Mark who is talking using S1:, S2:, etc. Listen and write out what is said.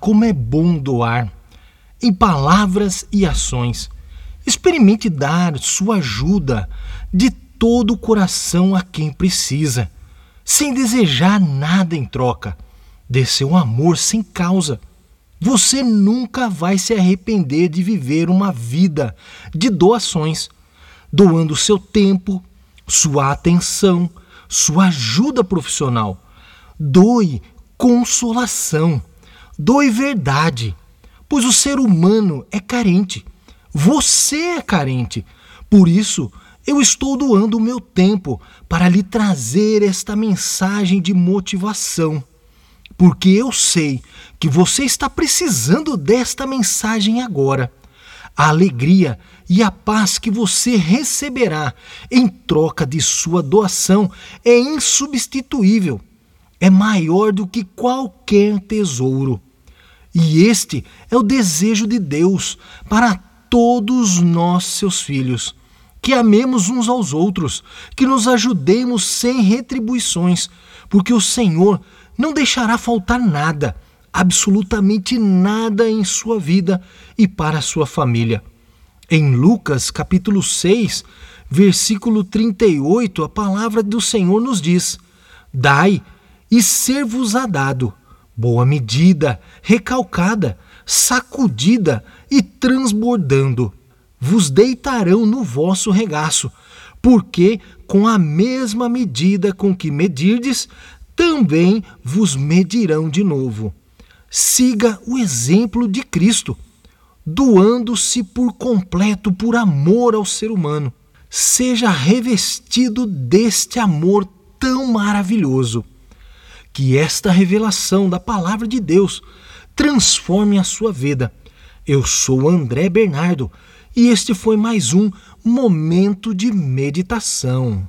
S1: como é bom doar, em palavras e ações. Experimente dar sua ajuda de todo o coração a quem precisa, sem desejar nada em troca. Dê seu amor sem causa. Você nunca vai se arrepender de viver uma vida de doações, doando seu tempo, sua atenção, sua ajuda profissional. Doe consolação, doe verdade, pois o ser humano é carente. Você é carente. Por isso, eu estou doando o meu tempo para lhe trazer esta mensagem de motivação. Porque eu sei que você está precisando desta mensagem agora. A alegria e a paz que você receberá em troca de sua doação é insubstituível. É maior do que qualquer tesouro. E este é o desejo de Deus para todos nós, seus filhos que amemos uns aos outros, que nos ajudemos sem retribuições, porque o Senhor não deixará faltar nada, absolutamente nada em sua vida e para a sua família. Em Lucas capítulo 6, versículo 38, a palavra do Senhor nos diz: Dai e ser-vos-á dado, boa medida, recalcada, sacudida e transbordando vos deitarão no vosso regaço, porque com a mesma medida com que medirdes, também vos medirão de novo. Siga o exemplo de Cristo, doando-se por completo por amor ao ser humano. Seja revestido deste amor tão maravilhoso. Que esta revelação da palavra de Deus transforme a sua vida. Eu sou André Bernardo e este foi mais um momento de meditação.